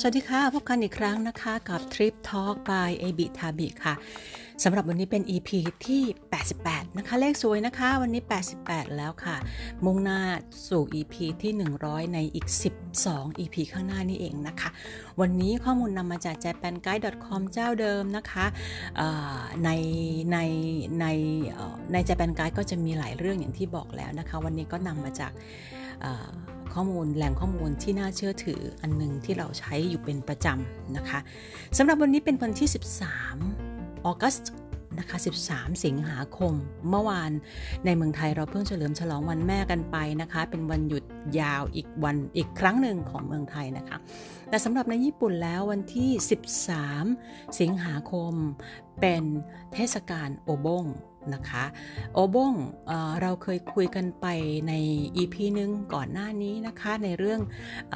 สวัสดีค่ะ พบกันอีกครั้งนะคะกับ Trip Talk by a b i t a b i ค่ะสำหรับวันนี้เป็น EP ที่ 88 นะคะ เลขสวยนะคะ วันนี้ 88 แล้วค่ะ มุ่งหน้าสู่ EP ที่ 100 ในอีก 12 EP ข้างหน้านี่เองนะคะ วันนี้ข้อมูลนำมาจาก japanguide.com เจ้าเดิมนะคะในในในใน Japan Guide ก็จะมีหลายเรื่องอย่างที่บอกแล้วนะคะ วันนี้ก็นำมาจาก ข้อมูลแหล่งข้อมูลที่น่าเชื่อถืออันนึงที่เราใช้อยู่เป็นประจำนะคะสำหรับวันนี้เป็นวันที่ 13 ออกัสนะคะ13 สิงหาคม เมื่อวานในเมืองไทยเราเพิ่งเฉลิมฉลองวันแม่กันไปนะคะ เป็นวันหยุด ยาวอีกวันอีกครั้งหนึ่งของเมืองไทยนะคะ แต่สำหรับในญี่ปุ่นแล้ววันที่ 13 สิงหาคมเป็นเทศกาลโอบงนะคะโอบงเเราเคยคุยกันไปใน EP นึงก่อนหน้านี้นะคะในเรื่อง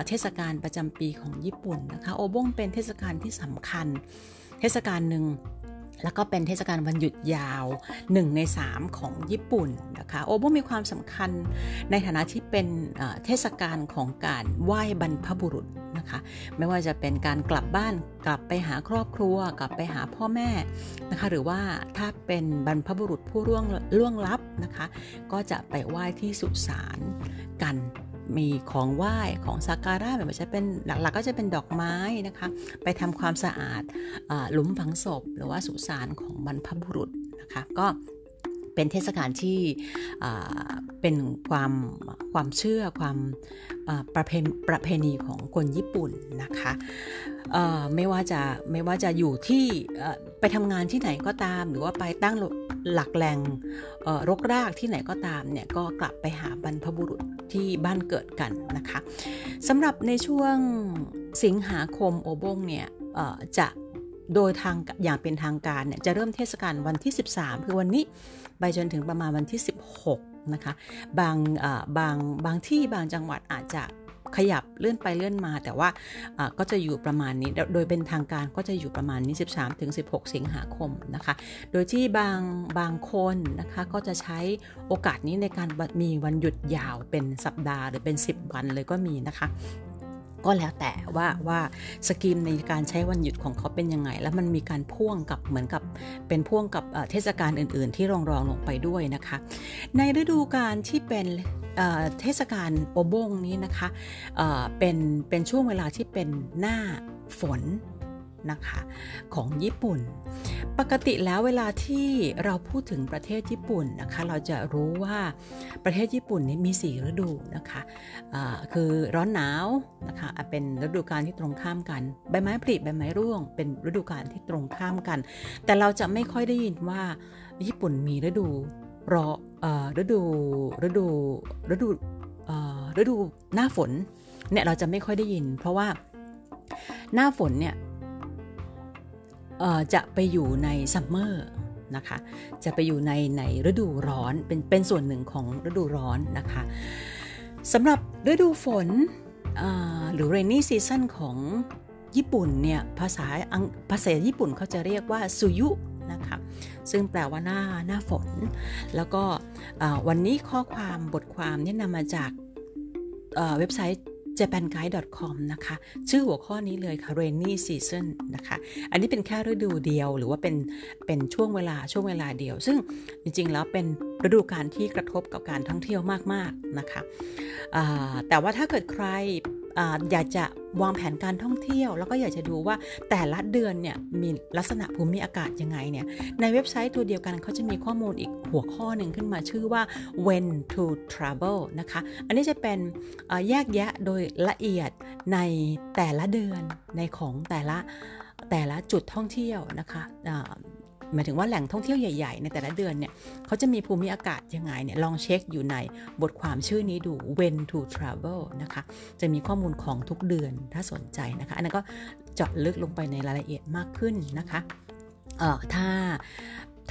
เทศกาลประจำปีของญี่ปุ่นนะคะโอบงเป็นเทศกาลที่สำคัญ เทศกาลหนึ่ง แล้วก็เป็นเทศกาลวันหยุดยาว 1 ใน 3 ของญี่ปุ่นนะคะโอบมีความสำคัญในฐานะที่เป็นเทศกาลของการไหว้บรรพบุรุษนะคะไม่ว่าจะเป็นการกลับบ้านกลับไปหาครอบครัว กลับไปหาพ่อแม่นะคะหรือว่าถ้าเป็นบรรพบุรุษผู้ร่วงล่วงลับนะคะก็จะไปไหว้ที่สุสานกัน มีของไหว้ของสักการะแบบจะเป็นหลักๆก็จะเป็นดอกไม้นะคะ ไปทำความสะอาดหลุมฝังศพ หรือว่าสุสานของบรรพบุรุษนะคะก็เป็นเทศกาลที่เป็นความความเชื่อความประเพประเพณีของคนญี่ปุ่นนะคะไม่ว่าจะไม่ว่าจะอยู่ที่ไปทำงานที่ไหนก็ตาม หรือว่าไปตั้ง หลักแหล่งรกรากที่ไหนก็ตามเนี่ยก็กลับไปหาบรรพบุรุษที่บ้านเกิดกันนะคะสำหรับในช่วงสิงหาคมโอบงเนี่ยจะโดยทางอย่างเป็นทางการเนี่ยจะเริ่มเทศกาลวันที่ 13 คือวันนี้ไปจนถึงประมาณวันที่ 16นะคะบางบางบางที่บางจังหวัดอาจจะ ขยับเลื่อนไปเลื่อนมา แต่ว่าก็จะอยู่ประมาณนี้ โดยเป็นทางการก็จะอยู่ประมาณนี้ 13 ถึง 16 สิงหาคมนะคะ โดยที่บางบางคนนะคะก็จะใช้โอกาสนี้ในการมีวันหยุดยาวเป็นสัปดาห์หรือเป็น 10 วันเลยก็มีนะคะ ก็แล้วแต่ว่าว่าสกีมในการใช้วันหยุดของเขาเป็นยังไง แล้วมันมีการพ่วงกับเหมือนกับเป็นพ่วงกับเทศกาลอื่น ๆ ที่รองรองลงไปด้วยนะคะ ในฤดูการที่เป็นเทศกาลโอบงนี้นะคะเป็นเป็นช่วงเวลาที่เป็นหน้าฝน นะคะของญี่ปุ่น ปกติแล้วเวลาที่เราพูดถึงประเทศญี่ปุ่นนะคะ เราจะรู้ว่าประเทศญี่ปุ่นนี้มี4ฤดูนะคะะคือร้อนหนาวนะคะเป็นฤดูกาลที่ตรงข้ามกันใบไม้ผลิใบไม้ร่วง เป็นฤดูกาลที่ตรงข้ามกัน แต่เราจะไม่ค่อยได้ยินว่าญี่ปุ่นมีฤดูรอฤดูฤดูฤดูฤดูหน้าฝนเนี่ยเราจะไม่ค่อยได้ยิน เพราะว่าหน้าฝนเนี่ย จะไปอยู่ในซัมเมอร์นะคะจะไปอยู่ในในฤดูร้อนเป็นเป็นส่วนหนึ่งของฤดูร้อนนะคะสำหรับฤดูฝนหรือ rainy season ของญี่ปุ่นเนี่ยภาษาภาษาญี่ปุ่นเขาจะเรียกว่าสุยุนะคะซึ่งแปลว่าหน้าหน้าฝน แล้วก็วันนี้ข้อความบทความนี่นำมาจากเว็บไซต์ japanguide.com นะคะ ชื่อหัวข้อนี้เลยค่ะ rainy season นะคะ อันนี้เป็นแค่ฤดูเดียวหรือว่าเป็นเป็นช่วงเวลาช่วงเวลาเดียว ซึ่งจริงๆ แล้วเป็นฤดูการที่กระทบกับการท่องเที่ยวมากๆนะคะแต่ว่าถ้าเกิดใคร อยากจะวางแผนการท่องเที่ยว แล้วก็อยากจะดูว่าแต่ละเดือนเนี่ยมีลักษณะภูมิอากาศยังไงเนี่ยในเว็บไซต์ตัวเดียวกันเขาจะมีข้อมูลอีกหัวข้อหนึ่งขึ้นมาชื่อว่า when to travel นะคะอันนี้จะเป็นแยกแยะโดยละเอียดในแต่ละเดือนในของแต่ละแต่ละจุดท่องเที่ยวนะคะ หมายถึงว่าแหล่งท่องเที่ยวใหญ่ ๆ ในแต่ละเดือนเนี่ยเขาจะมีภูมิอากาศยังไงเนี่ยลองเช็คอยู่ในบทความชื่อนี้ดู when to travel นะคะจะมีข้อมูลของทุกเดือนถ้าสนใจนะคะ อันนั้นก็เจาะลึกลงไปในรายละเอียดมากขึ้นนะคะเอ่อถ้า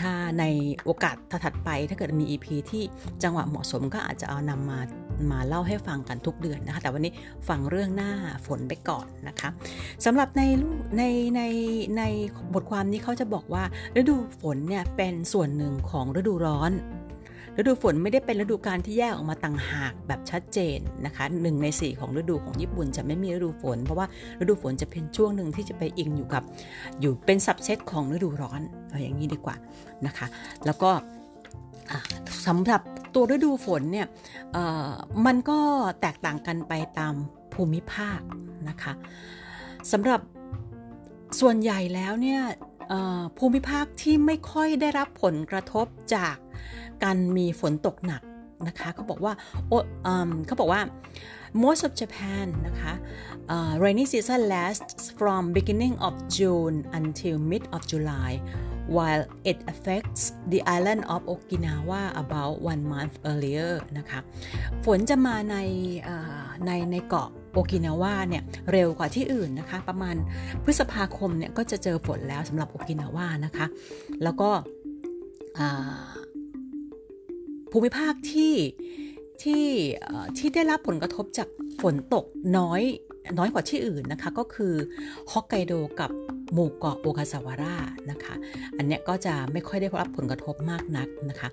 ถ้าในโอกาสถัดไป ถ้าเกิดมี EP ที่จังหวะเหมาะสมก็อาจจะเอานำมามาเล่าให้ฟังกันทุกเดือนนะคะ แต่วันนี้ฟังเรื่องหน้าฝนไปก่อนนะคะสำหรับในในในในบทความนี้เขาจะบอกว่าฤดูฝนเนี่ยเป็นส่วนหนึ่งของฤดูร้อน ฤดูฝนไม่ได้เป็นฤดูการที่แยกออกมาต่างหากแบบชัดเจนนะคะหนึ่งในสี่ของฤดูของญี่ปุ่นจะไม่มีฤดูฝน เพราะว่าฤดูฝนจะเป็นช่วงหนึ่งที่จะไปอิงอยู่กับ อยู่เป็นสับเซตของฤดูร้อนเอาอย่างนี้ดีกว่านะคะ แล้วก็สำหรับตัวฤดูฝนเนี่ยมันก็แตกต่างกันไปตามภูมิภาคนะคะสำหรับส่วนใหญ่แล้วเนี่ย ภูมิภาคที่ไม่ค่อยได้รับผลกระทบจากการมีฝนตกหนักนะคะเขาบอกว่าเขาบอกว่า most of Japan นะคะ uh, rainy season lasts from beginning of June until mid of July while it affects the island of Okinawa about one month earlier นะคะ ฝนจะมาในในในเกาะ โอกินาวาเนี่ยเร็วกว่าที่อื่นนะคะ ประมาณพฤษภาคมเนี่ยก็จะเจอฝนแล้วสำหรับโอกินาวานะคะ แล้วก็ภูมิภาคที่ที่ที่ได้รับผลกระทบจากฝนตกน้อย น้อยกว่าที่อื่นนะคะก็คือฮอกไกโดกับหมู่เกาะโอคาซาวาร่านะคะ อันนี้ก็จะไม่ค่อยได้รับผลกระทบมากนักนะคะ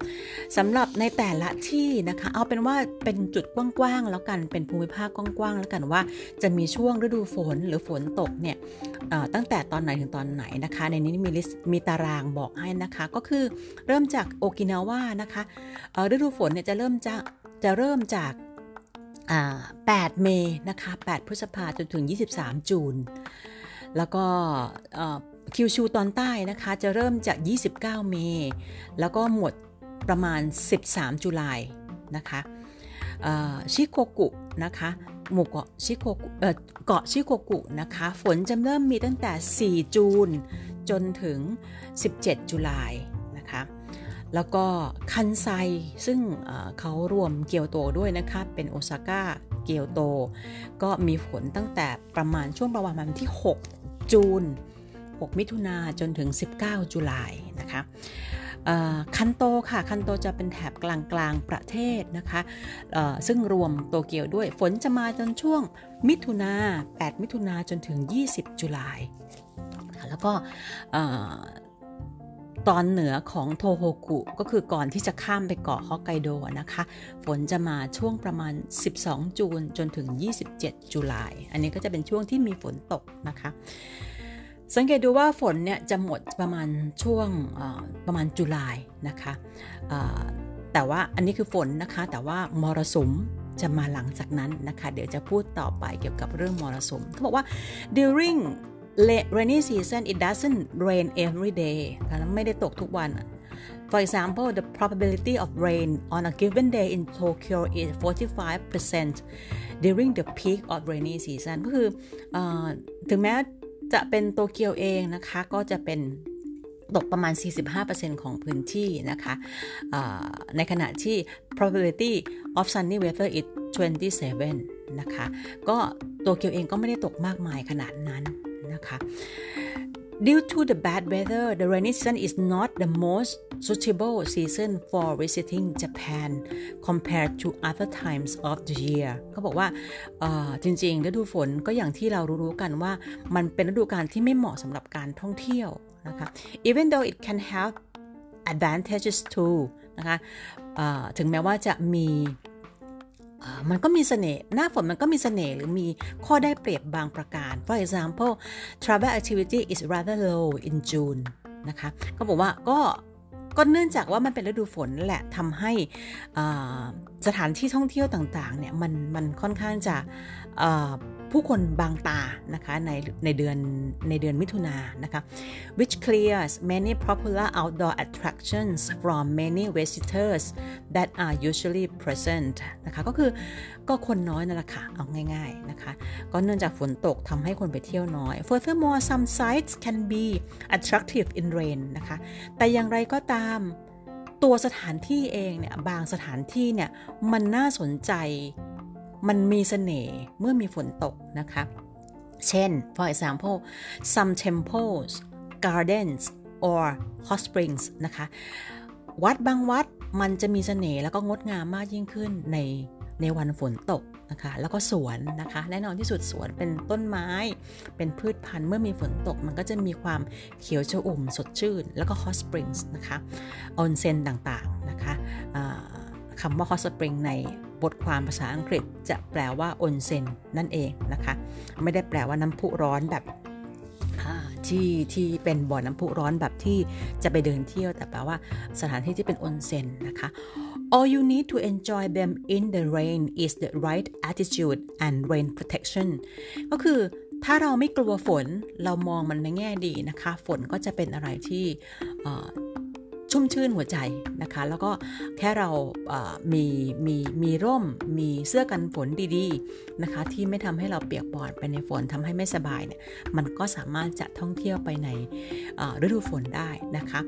สำหรับในแต่ละที่นะคะ เอาเป็นว่าเป็นจุดกว้างๆแล้วกันเป็นภูมิภาคกว้างๆแล้วกันว่า จะมีช่วงฤดูฝนหรือฝนตกเนี่ยตั้งแต่ตอนไหนถึงตอนไหนนะคะ ในนี้มีลิสต์มีตารางบอกให้นะคะ ก็คือเริ่มจากโอกินาวานะคะฤดูฝนเนี่ยจะเริ่มจะจะเริ่มจาก 8 เมย์นะคะ 8 พฤษภาจนถึง 23 จูน แล้วก็คิวชูตอนใต้นะคะ จะเริ่มจาก 29 เมษแล้วก็หมดประมาณ 13 จุลายนะคะชิโกกุนะคะหมู่เกาะชิโกกุเกาะชิโกกุนะคะ ฝนจะเริ่มมีตั้งแต่ 4 จูน จนถึง 17 จุลายน แล้วก็คันไซซึ่งเขารวมเกียวโตด้วยนะคะเป็นโอซาก้าเกียวโต ก็มีฝนตั้งแต่ประมาณช่วงประมาณวันที่ 6 จูน 6 มิถุนาจนถึง 19 จุลายนะคะคันโตค่ะ คันโตจะเป็นแถบกลางกลางประเทศนะคะซึ่งรวมโตเกียวด้วย ฝนจะมาจนช่วงมิถุนา8มิถุนาจนถึง 20 จุลายแล้วก็ ตอนเหนือของโทโฮกุก็คือก่อนที่จะข้ามไปเกาะฮอกไกโดนะคะ ฝนจะมาช่วงประมาณ 12 จูนจนถึง 27 จุลาย อันนี้ก็จะเป็นช่วงที่มีฝนตกนะคะ สังเกตดูว่าฝนเนี่ยจะหมดประมาณช่วงประมาณจุลายนะคะแต่ว่าอันนี้คือฝนนะคะ แต่ว่ามรสุมจะมาหลังจากนั้นนะคะ เดี๋ยวจะพูดต่อไปเกี่ยวกับเรื่องมรสุมเขาบอกว่า during rainy season it doesn't rain every day ไม่ได้ตกทุกวัน For example the probability of rain on a given day in Tokyo is 45% during the peak of rainy season ก็คืออถึงแม้จะเป็นโตเกียวเองนะคะ ก็จะเป็นตกประมาณ 45%ของพื้นที่นะคะในขณะที่ probability of sunny weather is 27 นะคะ ก็โตเกียวเองก็ไม่ได้ตกมากมายขนาดนั้น นะคะ Due to the bad weather, the rainy season is not the most suitable season for visiting Japan compared to other times of the year เขาบอกว่าจริงๆฤดูฝนก็อย่างที่เรารู้ๆกันว่ามันเป็นฤดูกาลที่ไม่เหมาะสำหรับการท่องเที่ยวนะคะ even though it can have advantages too นะคะถึงแม้ว่าจะมี มันก็มีเสน่ห์หน้าฝนมันก็มีเสน่ห์หรือมีข้อได้เปรียบบางประการ for example travel activity is rather low in June นะคะก็บอกว่าก็ก็เนื่องจากว่ามันเป็นฤดูฝนแหละทำให้สถานที่ท่องเที่ยวต่างๆเนี่ยมันมันค่อนข้างจะ ผู้คนบางตานะคะในในเดือนในเดือนมิถุนานะคะ which clears many popular outdoor attractions from many visitors that are usually present นะคะก็คือก็คนน้อยนั่นแหละค่ะเอาง่ายๆนะคะก็เนื่องจากฝนตกทำให้คนไปเที่ยวน้อย furthermore some sites can be attractive in rain นะคะแต่อย่างไรก็ตามตัวสถานที่เองเนี่ยบางสถานที่เนี่ยมันน่าสนใจ มันมีเสน่ห์เมื่อมีฝนตกนะคะ เช่น for example some temples gardens or hot springs นะคะ วัดบางวัดมันจะมีเสน่ห์แล้วก็งดงามมากยิ่งขึ้นในในวันฝนตกนะคะ แล้วก็สวนนะคะ แน่นอนที่สุดสวนเป็นต้นไม้ เป็นพืชพันธุ์เมื่อมีฝนตก มันก็จะมีความเขียวชอุ่มสดชื่น แล้วก็ hot springs นะคะออนเซนต่างๆนะคะคำว่า hot spring ใน บทความภาษาอังกฤษจะแปลว่าออนเซนนั่นเองนะคะ ไม่ได้แปลว่าน้ำพุร้อนแบบที่ที่เป็นบ่อน้ำพุร้อนแบบที่จะไปเดินเที่ยว แต่แปลว่าสถานที่ที่เป็นออนเซ็นนะคะ All you need to enjoy them in the rain is the right attitude and rain protection ก็คือถ้าเราไม่กลัวฝนเรามองมันในแง่ดีนะคะ ฝนก็จะเป็นอะไรที่ ชุ่มชื่นหัวใจนะคะ แล้วก็แค่เรามีมีมีร่ม มีเสื้อกันฝนดีๆนะคะ ที่ไม่ทำให้เราเปียกปอนไปในฝนทำให้ไม่สบายเนี่ยมันก็สามารถจะท่องเที่ยวไปในฤดูฝนได้นะคะ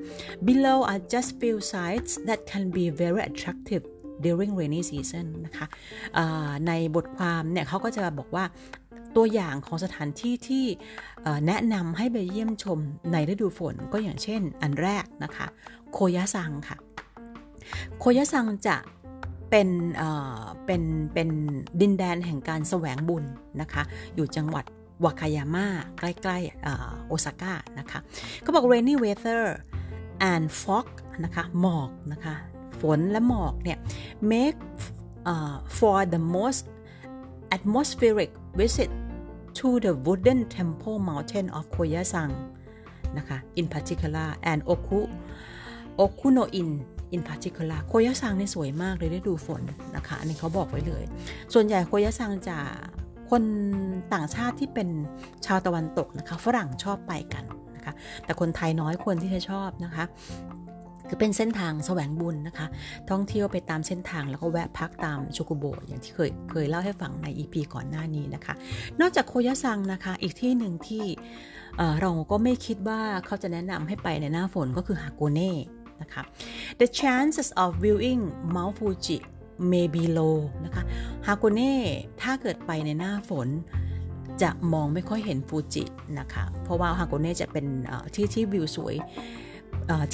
Below are just few sites that can be very attractive during rainy season นะคะในบทความเนี่ยเขาก็จะบอกว่า ตัวอย่างของสถานที่ที่แนะนำให้ไปเยี่ยมชมในฤดูฝนก็อย่างเช่นอันแรกนะคะ โคยะซังค่ะ โคยะซังจะเป็นเป็นเป็นดินแดนแห่งการแสวงบุญนะคะ อยู่จังหวัดวาคายาม่าใกล้ๆโอซาก้านะคะเขาบอก rainy weather and fog นะคะหมอกนะคะฝนและหมอกเนี่ย make uh, for the most atmospheric visit to the wooden temple mountain of Koyasang นะคะ in particular and Oku โอคุโนอิน in particular โคยะซังนี่สวยมากเลยได้ดูฝนนะคะ อันนี้เขาบอกไว้เลย ส่วนใหญ่โคยะซังจะคนต่างชาติที่เป็นชาวตะวันตกนะคะ ฝรั่งชอบไปกันนะคะ แต่คนไทยน้อยคนที่จะชอบนะคะ คือเป็นเส้นทางแสวงบุญนะคะ ท่องเที่ยวไปตามเส้นทางแล้วก็แวะพักตามชูกุโบอย่างที่เคยเคยเล่าให้ฟังใน EP ก่อนหน้านี้นะคะ นอกจากโคยะซังนะคะ อีกที่หนึ่งที่เราก็ไม่คิดว่าเขาจะแนะนำให้ไปในหน้าฝนก็คือฮาโกเน่นะคะ the chances of viewing Mount Fuji may be low นะคะฮาโกเน่ถ้าเกิดไปในหน้าฝนจะมองไม่ค่อยเห็นฟูจินะคะ เพราะว่าฮาโกเน่จะเป็นที่ที่วิวสวย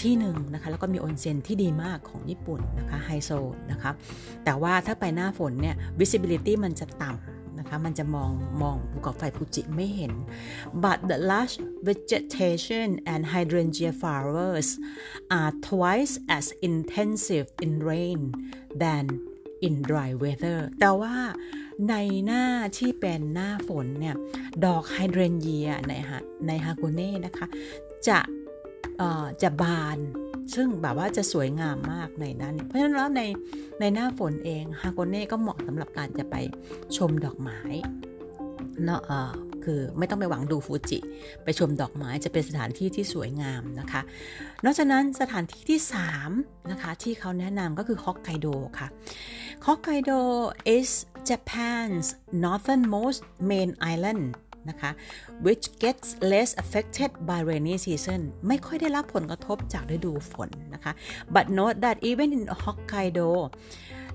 ที่หนึ่งนะคะแล้วก็มีออนเซ็นที่ดีมากของญี่ปุ่นนะคะไฮโซนะคะแต่ว่าถ้าไปหน้าฝนเนี่ย visibility มันจะต่ำนะคะมันจะมองมองภูเขาไฟฟูจิไม่เห็น but the lush vegetation and hydrangea flowers are twice as intensive in rain than in dry weather แต่ว่าในหน้าที่เป็นหน้าฝนเนี่ย ดอกไฮเดรนเยียในฮะในฮาโกเน่นะคะ จะ จะบาน ซึ่งแบบว่าจะสวยงามมากในนั้น เพราะฉะนั้นแล้วในในหน้าฝนเองฮาโกเน่ก็เหมาะสำหรับการจะไปชมดอกไม้เนาะคือไม่ต้องไปหวังดูฟูจิ ไปชมดอกไม้จะเป็นสถานที่ที่สวยงามนะคะ นอกจากนั้นสถานที่ที่3นะคะที่เขาแนะนำก็คือฮอกไกโดค่ะ ฮอกไกโด is Japan's northernmost main island นะคะ which gets less affected by rainy season ไม่ค่อยได้รับผลกระทบจากฤดูฝนนะคะ but note that even in Hokkaido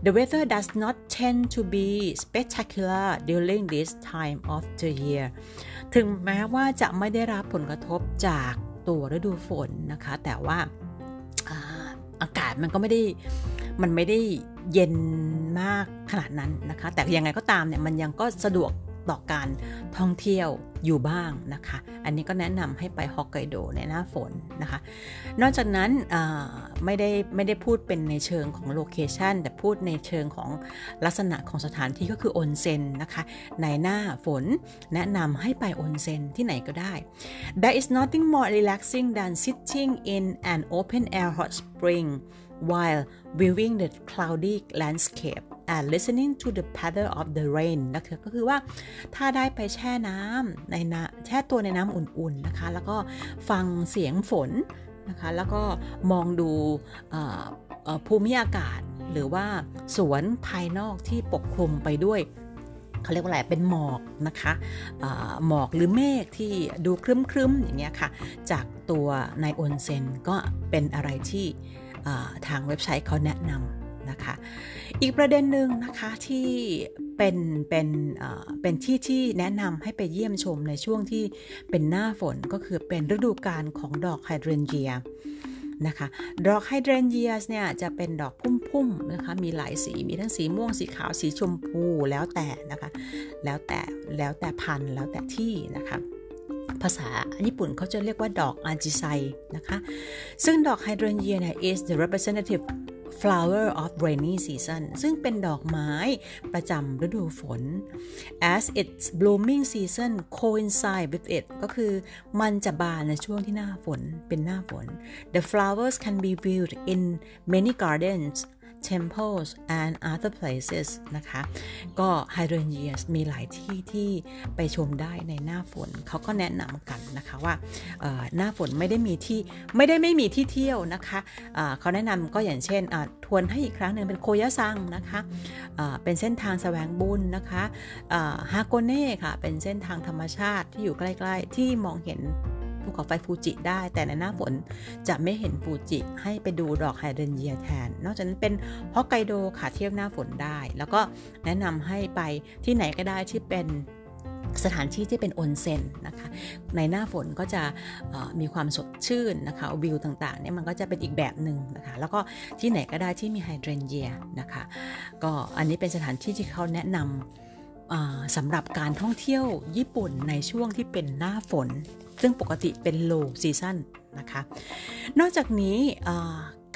the weather does not tend to be spectacular during this time of the year ถึงแม้ว่าจะไม่ได้รับผลกระทบจากตัวฤดูฝนนะคะ แต่ว่าอากาศมันก็ไม่ได้ มันไม่ได้เย็นมากขนาดนั้นนะคะ แต่ยังไงก็ตามเนี่ย มันยังก็สะดวก ต่อการท่องเที่ยวอยู่บ้างนะคะ อันนี้ก็แนะนำให้ไปฮอกไกโดในหน้าฝนนะคะ นอกจากนั้นไม่ได้ไม่ได้พูดเป็นในเชิงของ location แต่พูดในเชิงของลักษณะของสถานที่ก็คืออนเซ็นนะคะ ในหน้าฝนแนะนำให้ไปอนเซ็นที่ไหนก็ได้ There is nothing more relaxing than sitting in an open air hot spring while viewing the cloudy landscape and listening to the patter of the rain นะคะก็คือว่าถ้าได้ไปแช่น้ำในน้ำแช่ตัวในน้ำอุ่นๆนะคะ แล้วก็ฟังเสียงฝนนะคะ แล้วก็มองดูภูมิอากาศ หรือว่าสวนภายนอกที่ปกคลุมไปด้วยเขาเรียกว่าอะไร เป็นหมอกนะคะหมอกหรือเมฆที่ดูครึ้มๆ อย่างเงี้ยค่ะ จากตัวในอนเซนก็เป็นอะไรที่ทางเว็บไซต์เขาแนะนำ นะคะ อีกประเด็นหนึ่งนะคะที่เป็นเป็นเป็นที่ที่แนะนำให้ไปเยี่ยมชมในช่วงที่เป็นหน้าฝนก็คือเป็นฤดูกาลของดอกไฮเดรนเยียนะคะดอก hydrangeas เนี่ยจะเป็นดอกพุ่มๆนะคะมีหลายสีมีทั้งสีม่วงสีขาวสีชมพูแล้วแต่นะคะแล้วแต่แล้วแต่พันธุ์แล้วแต่ที่นะคะภาษาญี่ปุ่นเขาจะเรียกว่าดอกอาจิไซนะคะซึ่งดอกไฮเดรนเยียเนี่ย is the representative flower of rainy season ซึ่งเป็นดอกไม้ประจำฤดูฝน as its blooming season coincide with it ก็คือมันจะบานในช่วงที่หน้าฝนเป็นหน้าฝน the flowers can be viewed in many gardens temples and other places นะคะ ก็ hydrangeas มีหลายที่ที่ไปชมได้ในหน้าฝน เขาก็แนะนำกันนะคะว่าหน้าฝนไม่ได้มีที่ไม่ได้ไม่มีที่เที่ยวนะคะะเขาแนะนำก็อย่างเช่นทวนให้อีกครั้งหนึ่งเป็นโคยะซังนะคะะเป็นเส้นทางแสวงบุญนะคะฮาโกเน่ค่ะ เป็นเส้นทางธรรมชาติที่อยู่ใกล้ ๆ ที่มองเห็น ภูเขาไฟฟูจิได้ แต่ในหน้าฝนจะไม่เห็นฟูจิให้ไปดูดอกไฮเดรนเยียแทน นอกจากนั้นเป็นฮอกไกโดค่ะเที่ยวหน้าฝนได้ แล้วก็แนะนำให้ไปที่ไหนก็ได้ที่เป็นสถานที่ที่เป็นออนเซ็นนะคะ ในหน้าฝนก็จะมีความสดชื่นนะคะวิวต่างๆเนี่ยมันก็จะเป็นอีกแบบหนึ่งนะคะ แล้วก็ที่ไหนก็ได้ที่มีไฮเดรนเยียนะคะ ก็อันนี้เป็นสถานที่ที่เขาแนะนำสำหรับการท่องเที่ยวญี่ปุ่นในช่วงที่เป็นหน้าฝน ซึ่งปกติเป็นโลซีซันนะคะ นอกจากนี้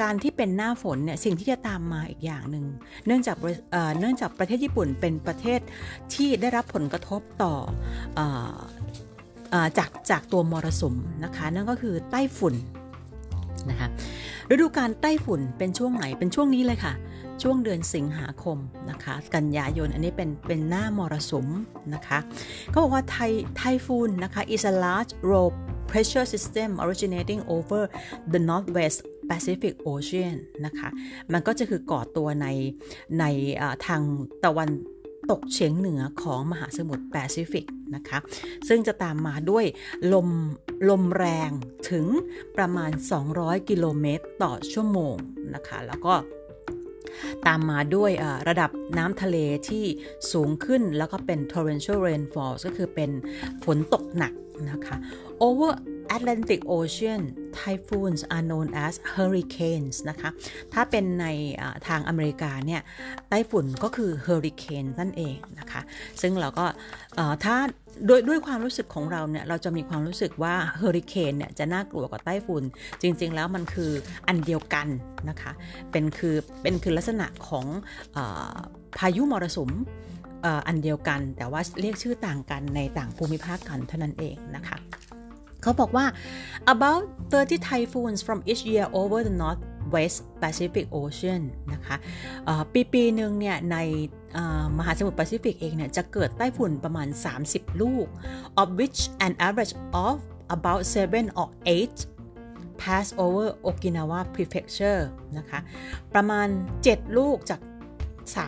การที่เป็นหน้าฝนเนี่ยสิ่งที่จะตามมาอีกอย่างหนึ่งเนื่องจากเนื่องจากประเทศญี่ปุ่นเป็นประเทศที่ได้รับผลกระทบต่อจากจากตัวมรสุมนะคะนั่นก็คือไต้ฝุ่นนะคะฤดูการไต้ฝุ่นเป็นช่วงไหนเป็นช่วงนี้เลยค่ะ ช่วงเดือนสิงหาคมนะคะ กันยายนอันนี้เป็นเป็นหน้ามรสุมนะคะเขาบอกว่าไทไทฟูนนะคะ is a large low pressure system originating over the northwest Pacific Ocean นะคะ มันก็จะคือก่อตัวในในทางตะวันตกเฉียงเหนือของมหาสมุทรแปซิฟิกนะคะ ซึ่งจะตามมาด้วยลมลมแรงถึงประมาณ 200 กิโลเมตรต่อชั่วโมงนะคะ แล้วก็ ตามมาด้วยระดับน้ำทะเลที่สูงขึ้นแล้วก็เป็น torrential rainfall ก็คือเป็นฝนตกหนักนะคะ over Atlantic Ocean typhoons are known as hurricanes นะคะ ถ้าเป็นในทางอเมริกาเนี่ยไต้ฝุ่นก็คือ hurricane นั่นเองนะคะ ซึ่งเราก็ถ้าโดยด้วยความรู้สึกของเราเนี่ยเราจะมีความรู้สึกว่าเฮอริเคนเนี่ยจะน่ากลัวกว่าไต้ฝุ่นจริง ๆ แล้วมันคืออันเดียวกันนะคะเป็นคือเป็นคือลักษณะของอพายุมรสุมอันเดียวกัน แต่ว่าเรียกชื่อต่างกันในต่างภูมิภาคกันเท่านั้นเองนะคะ เขาบอกว่า about 30 typhoons from each year over the north West Pacific Ocean นะคะปีปีหนึ่งเนี่ยในมหาสมุทรแปซิฟิกเองเนี่ยจะเกิดไต้ฝุ่นประมาณ 30 ลูก of which an average of about 7 or 8 pass over Okinawa Prefecture นะคะ ประมาณ 7 ลูกจาก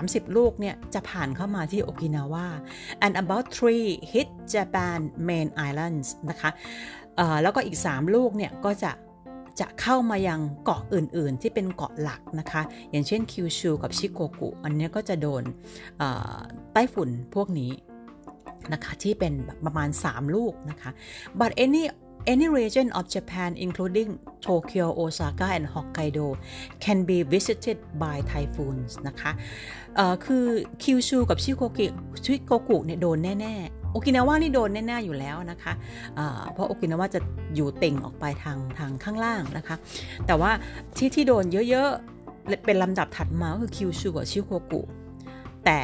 30 ลูกเนี่ยจะผ่านเข้ามาที่โอกินาวา and about three hit Japan main islands นะคะแล้วก็อีก 3 ลูกเนี่ยก็จะจะเข้ามายังเกาะอื่น ๆ ที่เป็นเกาะหลักนะคะ อย่างเช่นคิวชูกับชิโกกุ อันนี้ก็จะโดนไต้ฝุ่นพวกนี้นะคะที่เป็นประมาณ 3 ลูกนะคะ but any any region of Japan including Tokyo Osaka and Hokkaido can be visited by typhoons นะคะคือคิวชูกับชิโกกิชิโกกุเนี่ยโดนแน่ๆ โอกินาวานี่โดนแน่ๆอยู่แล้วนะคะะเพราะโอกินาวาจะอยู่เต่งออกไปทางทางข้างล่างนะคะ แต่ว่าที่ที่โดนเยอะๆ เป็นลำดับถัดมาก็คือคิวชูกับชิโกกุ แต่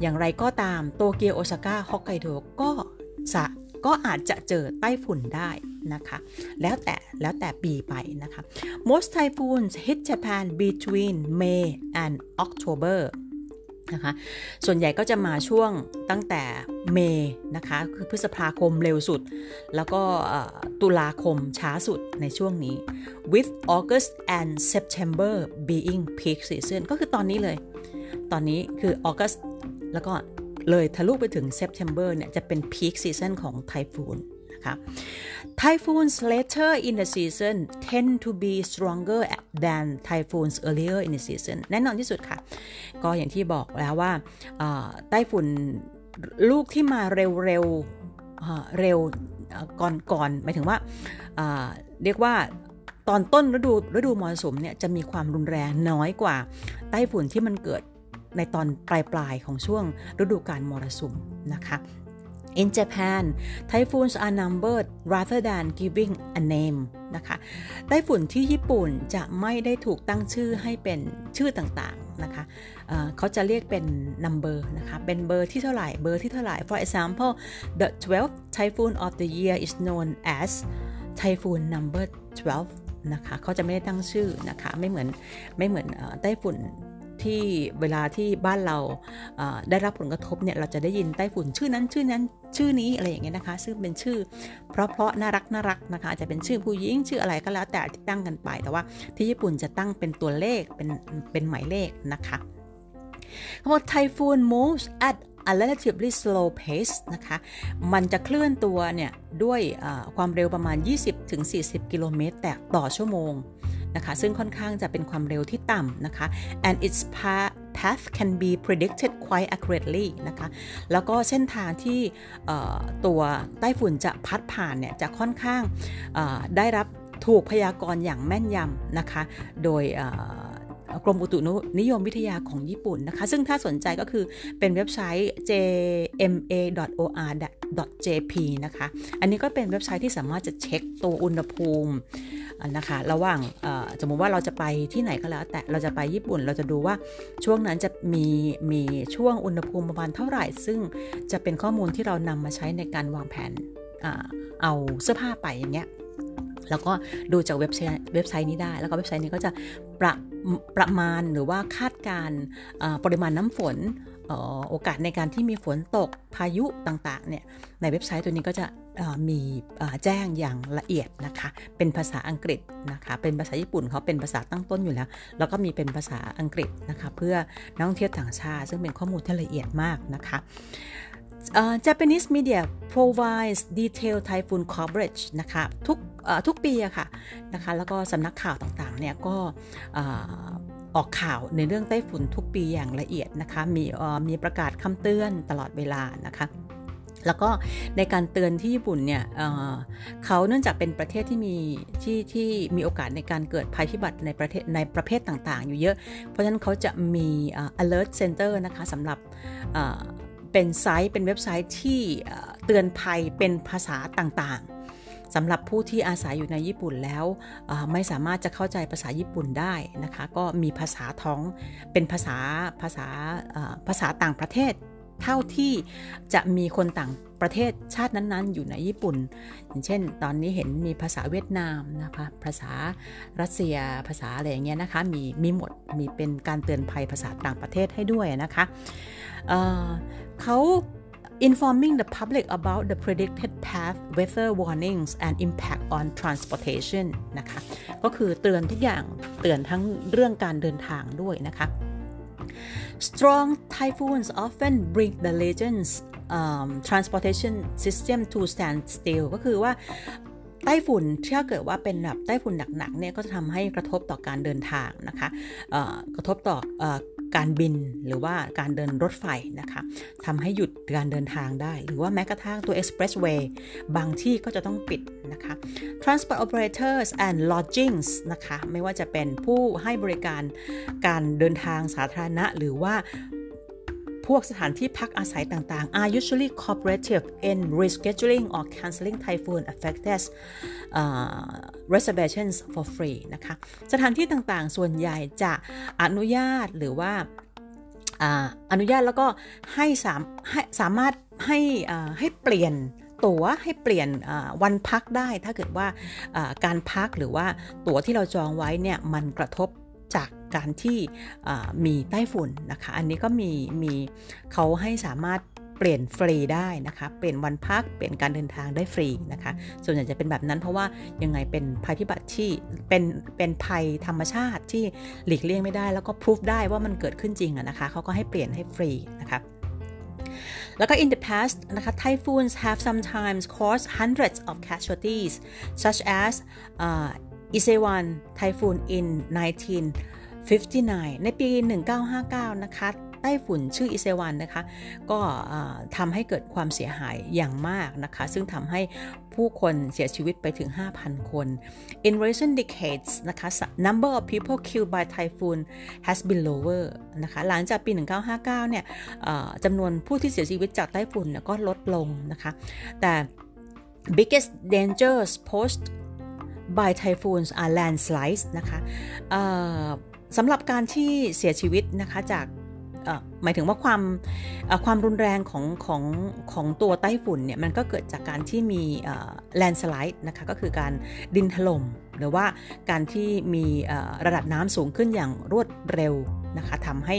อย่างไรก็ตามโตเกียวโอซาก้าฮอกไกโดก็จะ ก็อาจจะเจอไต้ฝุ่นได้นะคะ แล้วแต่แล้วแต่ปีไปนะคะ most typhoons hit Japan between May and October นะคะ ส่วนใหญ่ก็จะมาช่วงตั้งแต่เมย์นะคะ คือพฤษภาคมเร็วสุด แล้วก็ตุลาคมช้าสุดในช่วงนี้ with August and September being peak season ก็คือตอนนี้เลย ตอนนี้คือ August แล้วก็ เลยทะลุไปถึง September เนี่ยจะเป็น peak season ของไทฟูนคะ Typhoons later in the season tend to be stronger than typhoons earlier in the season แน่นอนที่สุดค่ะ ก็อย่างที่บอกแล้วว่าไต้ฝุ่นลูกที่มาเร็วเร็วเร็วก่อนก่อนหมายถึงว่าเรียกว่าตอนต้นฤดูฤดูมรสุมเนี่ยจะมีความรุนแรงน้อยกว่าไต้ฝุ่นที่มันเกิด ในตอนปลายปลายของช่วงฤดูกาลมรสุมนะคะ In Japan typhoons are numbered rather than giving a name นะคะไต้ฝุ่นที่ญี่ปุ่นจะไม่ได้ถูกตั้งชื่อให้เป็นชื่อต่างๆนะคะเขาจะเรียกเป็น number นะคะเป็นเบอร์ที่เท่าไหร่เบอร์ที่เท่าไหร่ for example the 12th typhoon of the year is known as typhoon number 12นะคะเขาจะไม่ได้ตั้งชื่อนะคะไม่เหมือนไม่เหมือนไต้ฝุ่น ที่เวลาที่บ้านเราได้รับผลกระทบเนี่ยเราจะได้ยินไต้ฝุ่นชื่อนั้นชื่อนั้นชื่อนี้อะไรอย่างเงี้ยนะคะ ซึ่งเป็นชื่อ เพราะเพราะน่ารักน่ารักนะคะอาจจะเป็นชื่อผู้หญิงชื่ออะไรก็แล้วแต่ที่ตั้งกันไป แต่ว่าที่ญี่ปุ่นจะตั้งเป็นตัวเลขเป็นเป็นหมายเลขนะคะเขาบอก typhoon moves at a relatively slow pace นะคะ มันจะเคลื่อนตัวเนี่ยด้วยความเร็วประมาณ 20-40 กิโลเมตรแต่ต่อชั่วโมง นะคะ ซึ่งค่อนข้างจะเป็นความเร็วที่ต่ำนะคะ and its path can be predicted quite accurately นะคะ แล้วก็เส้นทางที่ตัวไต้ฝุ่นจะพัดผ่านเนี่ยจะค่อนข้างได้รับถูกพยากรณ์อย่างแม่นยำนะคะ โดย กรมอุตุนิยมวิทยาของญี่ปุ่นนะคะ ซึ่งถ้าสนใจก็คือเป็นเว็บไซต์ jma.or.jp นะคะ อันนี้ก็เป็นเว็บไซต์ที่สามารถจะเช็คตัวอุณหภูมินะคะระหว่างสมมติว่าเราจะไปที่ไหนก็แล้ว แต่เราจะไปญี่ปุ่นเราจะดูว่าช่วงนั้นจะมีมีช่วงอุณหภูมิประมาณเท่าไหร่ ซึ่งจะเป็นข้อมูลที่เรานำมาใช้ในการวางแผนเอาเสื้อผ้าไปอย่างเงี้ย แล้วก็ดูจากเว็บไซต์เว็บไซต์นี้ได้ แล้วก็เว็บไซต์นี้ก็จะประประมาณหรือว่าคาดการปริมาณน้ำฝนโอกาสในการที่มีฝนตกพายุต่างๆเนี่ยในเว็บไซต์ตัวนี้ก็จะมีแจ้งอย่างละเอียดนะคะ เป็นภาษาอังกฤษนะคะ เป็นภาษาญี่ปุ่นเขาเป็นภาษาตั้งต้นอยู่แล้ว แล้วก็มีเป็นภาษาอังกฤษนะคะ เพื่อนักท่องเที่ยวต่างชาติ ซึ่งเป็นข้อมูลที่ละเอียดมากนะคะ uh, Japanese media provides detailed typhoon coverage นะคะทุก ทุกปีอะค่ะนะคะ แล้วก็สำนักข่าวต่างๆเนี่ยก็ออกข่าวในเรื่องไต้ฝุ่นทุกปีอย่างละเอียดนะคะ มีมีประกาศคำเตือนตลอดเวลานะคะแล้วก็ในการเตือนที่ญี่ปุ่นเนี่ยเเขาเนื่องจากเป็นประเทศที่มีที่ที่มีโอกาสในการเกิดภัยพิบัติในประเทศในประเภทต่างๆ อยู่เยอะ เพราะฉะนั้นเขาจะมี alert center นะคะสำหรับเป็นไซต์เป็นเว็บไซต์ที่เตือนภัยเป็นภาษาต่างๆ สำหรับผู้ที่อาศัยอยู่ในญี่ปุ่นแล้วไม่สามารถจะเข้าใจภาษาญี่ปุ่นได้นะคะ ก็มีภาษาท้องเป็นภาษาภาษาภาษาต่างประเทศ เท่าที่จะมีคนต่างประเทศชาตินั้นๆ อยู่ในญี่ปุ่น อย่างเช่น ตอนนี้เห็นมีภาษาเวียดนามนะคะภาษารัสเซียภาษาอะไรอย่างเงี้ยนะคะมีมีหมดมีเป็นการเตือนภัยภาษาต่างประเทศให้ด้วยนะคะเขา informing the public about the predicted path weather warnings and impact on transportation นะคะ ก็คือเตือนทุกอย่าง เตือนทั้งเรื่องการเดินทางด้วยนะคะ strong typhoons often bring the legends um, transportation system to stand still ก็คือว่าไต้ฝุ่นถ้าเกิดว่าเป็นแบบไต้ฝุ่นหนักๆเนี่ยก็จะทำให้กระทบต่อการเดินทางนะคะกระทบต่อ การบินหรือว่าการเดินรถไฟนะคะทำให้หยุดการเดินทางได้ หรือว่าแม้กระทั่งตัว expressway บางที่ก็จะต้องปิดนะคะ transport operators and lodgings นะคะ ไม่ว่าจะเป็นผู้ให้บริการการเดินทางสาธารณะ หรือว่า พวกสถานที่พักอาศัยต่างๆ are usually cooperative in rescheduling or canceling typhoon affected uh, reservations for free นะคะ สถานที่ต่างๆ ส่วนใหญ่จะอนุญาตหรือว่าอนุญาตแล้วก็ให้สามให้สามารถให้ให้เปลี่ยนตั๋วให้เปลี่ยนวันพักได้ ถ้าเกิดว่าการพักหรือว่าตั๋วที่เราจองไว้เนี่ยมันกระทบ จากการที่มีไต้ฝุ่นนะคะ อันนี้ก็มีมีเขาให้สามารถเปลี่ยนฟรีได้นะคะ เปลี่ยนวันพัก เปลี่ยนการเดินทางได้ฟรีนะคะ ส่วนใหญ่จะเป็นแบบนั้นเพราะว่ายังไงเป็นภัยพิบัติที่เป็นเป็นภัยธรรมชาติที่หลีกเลี่ยงไม่ได้ แล้วก็พิสูจได้ว่ามันเกิดขึ้นจริงนะคะ เขาก็ให้เปลี่ยนให้ฟรีนะคะแล้วก็ in the past นะคะ typhoons have sometimes caused hundreds of casualties such as uh, Isewan Typhoon in 1959 ในปี 1959 นะคะไต้ฝุ่นชื่ออิเซวันนะคะ ก็ทำให้เกิดความเสียหายอย่างมากนะคะ ซึ่งทำให้ผู้คนเสียชีวิตไปถึง 5,000 คน in recent decades นะคะ number of people killed by typhoon has been lower นะคะ หลังจากปี 1959 เนี่ยจำนวนผู้ที่เสียชีวิตจากไต้ฝุ่นก็ลดลงนะคะ แต่ biggest dangers posed by typhoons are landslides นะคะสำหรับการที่เสียชีวิตนะคะจากหมายถึงว่าความความรุนแรงของของของตัวไต้ฝุ่นเนี่ยมันก็เกิดจากการที่มีแลนสไลด์นะคะก็คือการดินถล่มหรือว่าการที่มีระดับน้ำสูงขึ้นอย่างรวดเร็วนะคะทำให้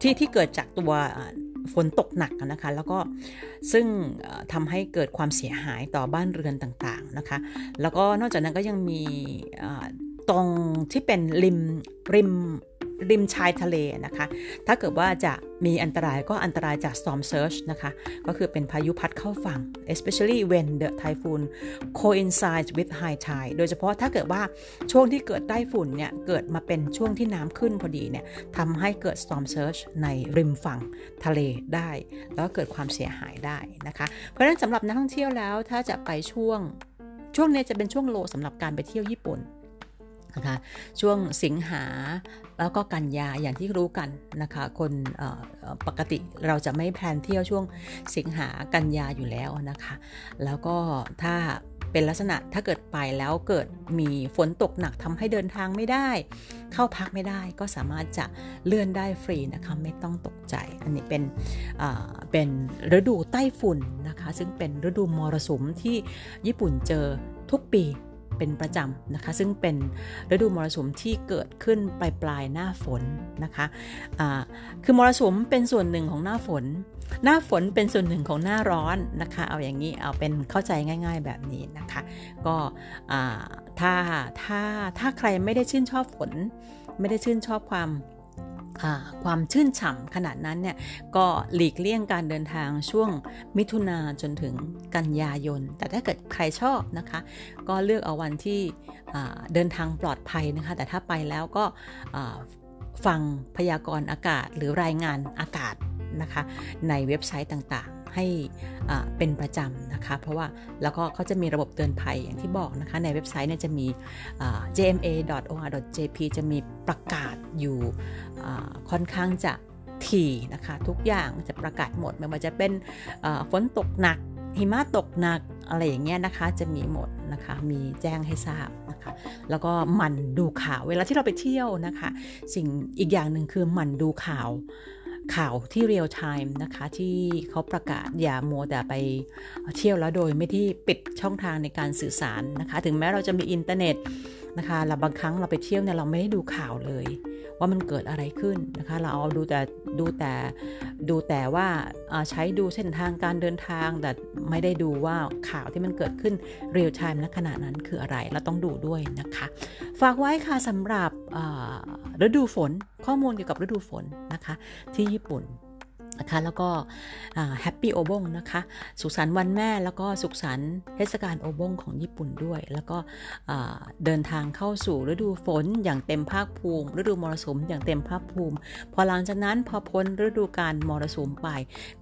ที่ที่เกิดจากตัว ฝนตกหนักนะคะ แล้วก็ซึ่งทำให้เกิดความเสียหายต่อบ้านเรือนต่างๆนะคะ แล้วก็นอกจากนั้นก็ยังมีตรงที่เป็นริมริม ริมชายทะเลนะคะ ถ้าเกิดว่าจะมีอันตรายก็อันตรายจาก storm surge นะคะ ก็คือเป็นพายุพัดเข้าฝั่ง especially when the typhoon coincides with high tide โดยเฉพาะถ้าเกิดว่าช่วงที่เกิดไต้ฝุ่นเนี่ย เกิดมาเป็นช่วงที่น้ำขึ้นพอดีเนี่ยทำให้เกิด storm surge ในริมฝั่งทะเลได้ แล้วเกิดความเสียหายได้นะคะ เพราะฉะนั้นสำหรับนักท่องเที่ยวแล้วถ้าจะไปช่วงช่วงนี้จะเป็นช่วงโลสำหรับการไปเที่ยวญี่ปุ่น นะคะช่วงสิงหาแล้วก็กันยาอย่างที่รู้กันนะคะคนปกติเราจะไม่แพลนเที่ยวช่วงสิงหากันยาอยู่แล้วนะคะแล้วก็ถ้าเป็นลักษณะถ้าเกิดไปแล้วเกิดมีฝนตกหนักทำให้เดินทางไม่ได้ เข้าพักไม่ได้ก็สามารถจะเลื่อนได้ฟรีนะคะไม่ต้องตกใจ อันนี้เป็นเป็นฤดูใต้ฝุ่นนะคะ ซึ่งเป็นฤดูมรสุมที่ญี่ปุ่นเจอทุกปี เป็นประจำนะคะ ซึ่งเป็นฤดูมรสุมที่เกิดขึ้นปลายปลายหน้าฝนนะคะะคือมรสุมเป็นส่วนหนึ่งของหน้าฝน หน้าฝนเป็นส่วนหนึ่งของหน้าร้อนนะคะ เอาอย่างนี้เอาเป็นเข้าใจง่าย ๆแบบนี้นะคะ ก็ถ้าถ้าถ้าใครไม่ได้ชื่นชอบฝน ไม่ได้ชื่นชอบความ ความชื่นฉ่ำขนาดนั้นเนี่ยก็หลีกเลี่ยงการเดินทางช่วงมิถุนาจนถึงกันยายน แต่ถ้าเกิดใครชอบนะคะ ก็เลือกเอาวันที่เดินทางปลอดภัยนะคะ แต่ถ้าไปแล้วก็ฟังพยากรณ์อากาศหรือรายงานอากาศนะคะ ในเว็บไซต์ต่าง ให้เป็นประจำนะคะ เพราะว่าแล้วก็เขาจะมีระบบเตือนภัยอย่างที่บอกนะคะ ในเว็บไซต์เนี่ยจะมี jma.or.jp จะมีประกาศอยู่ค่อนข้างจะถี่นะคะ ทุกอย่างจะประกาศหมดไม่ว่าจะเป็นฝนตกหนักหิมะตกหนักอะไรอย่างเงี้ยนะคะจะมีหมดนะคะ มีแจ้งให้ทราบนะคะ แล้วก็หมั่นดูข่าว เวลาที่เราไปเที่ยวนะคะ สิ่งอีกอย่างหนึ่งคือหมั่นดูข่าว ข่าวที่ real-time นะคะที่เขาประกาศอย่ามัวแต่ไปเที่ยวแล้วโดยไม่ที่ปิดช่องทางในการสื่อสารนะคะ ถึงแม้เราจะมีอินเทอร์เน็ตนะคะเราบางครั้งเราไปเที่ยวเนี่ยเราไม่ได้ดูข่าวเลย ว่ามันเกิดอะไรขึ้นนะคะ เราเอาดูแต่ดูแต่ดูแต่ว่าใช้ดูเส้นทางการเดินทาง แต่ไม่ได้ดูว่าข่าวที่มันเกิดขึ้น real-time ณขณะนั้นคืออะไรเราต้องดูด้วยนะคะ ฝากไว้ค่ะสำหรับฤดูฝนข้อมูลเกี่ยวกับฤดูฝนนะคะที่ญี่ปุ่นนะคะแล้วก็ Happy โอบงนะคะ สุขสันต์วันแม่แล้วก็สุขสันต์เทศกาลโอบงของญี่ปุ่นด้วย แล้วก็เดินทางเข้าสู่ฤดูฝนอย่างเต็มภาคภูมิ ฤดูมรสุมอย่างเต็มภาคภูมิ พอหลังจากนั้นพอพ้นฤดูการมรสุมไป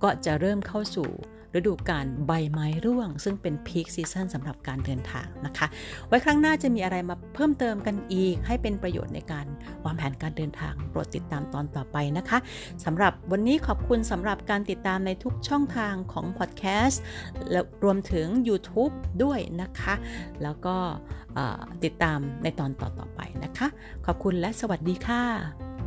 ก็จะเริ่มเข้าสู่ ฤดูกาลใบไม้ร่วง ซึ่งเป็นพีคซีซันสำหรับการเดินทางนะคะ ไว้ครั้งหน้าจะมีอะไรมาเพิ่มเติมกันอีก ให้เป็นประโยชน์ในการวางแผนการเดินทาง โปรดติดตามตอนต่อไปนะคะสำหรับวันนี้ขอบคุณสำหรับการติดตามในทุกช่องทางของพอดแคสต์และรวมถึง YouTube ด้วยนะคะ แล้วก็ติดตามในตอนต่อๆไปนะคะ ขอบคุณและสวัสดีค่ะ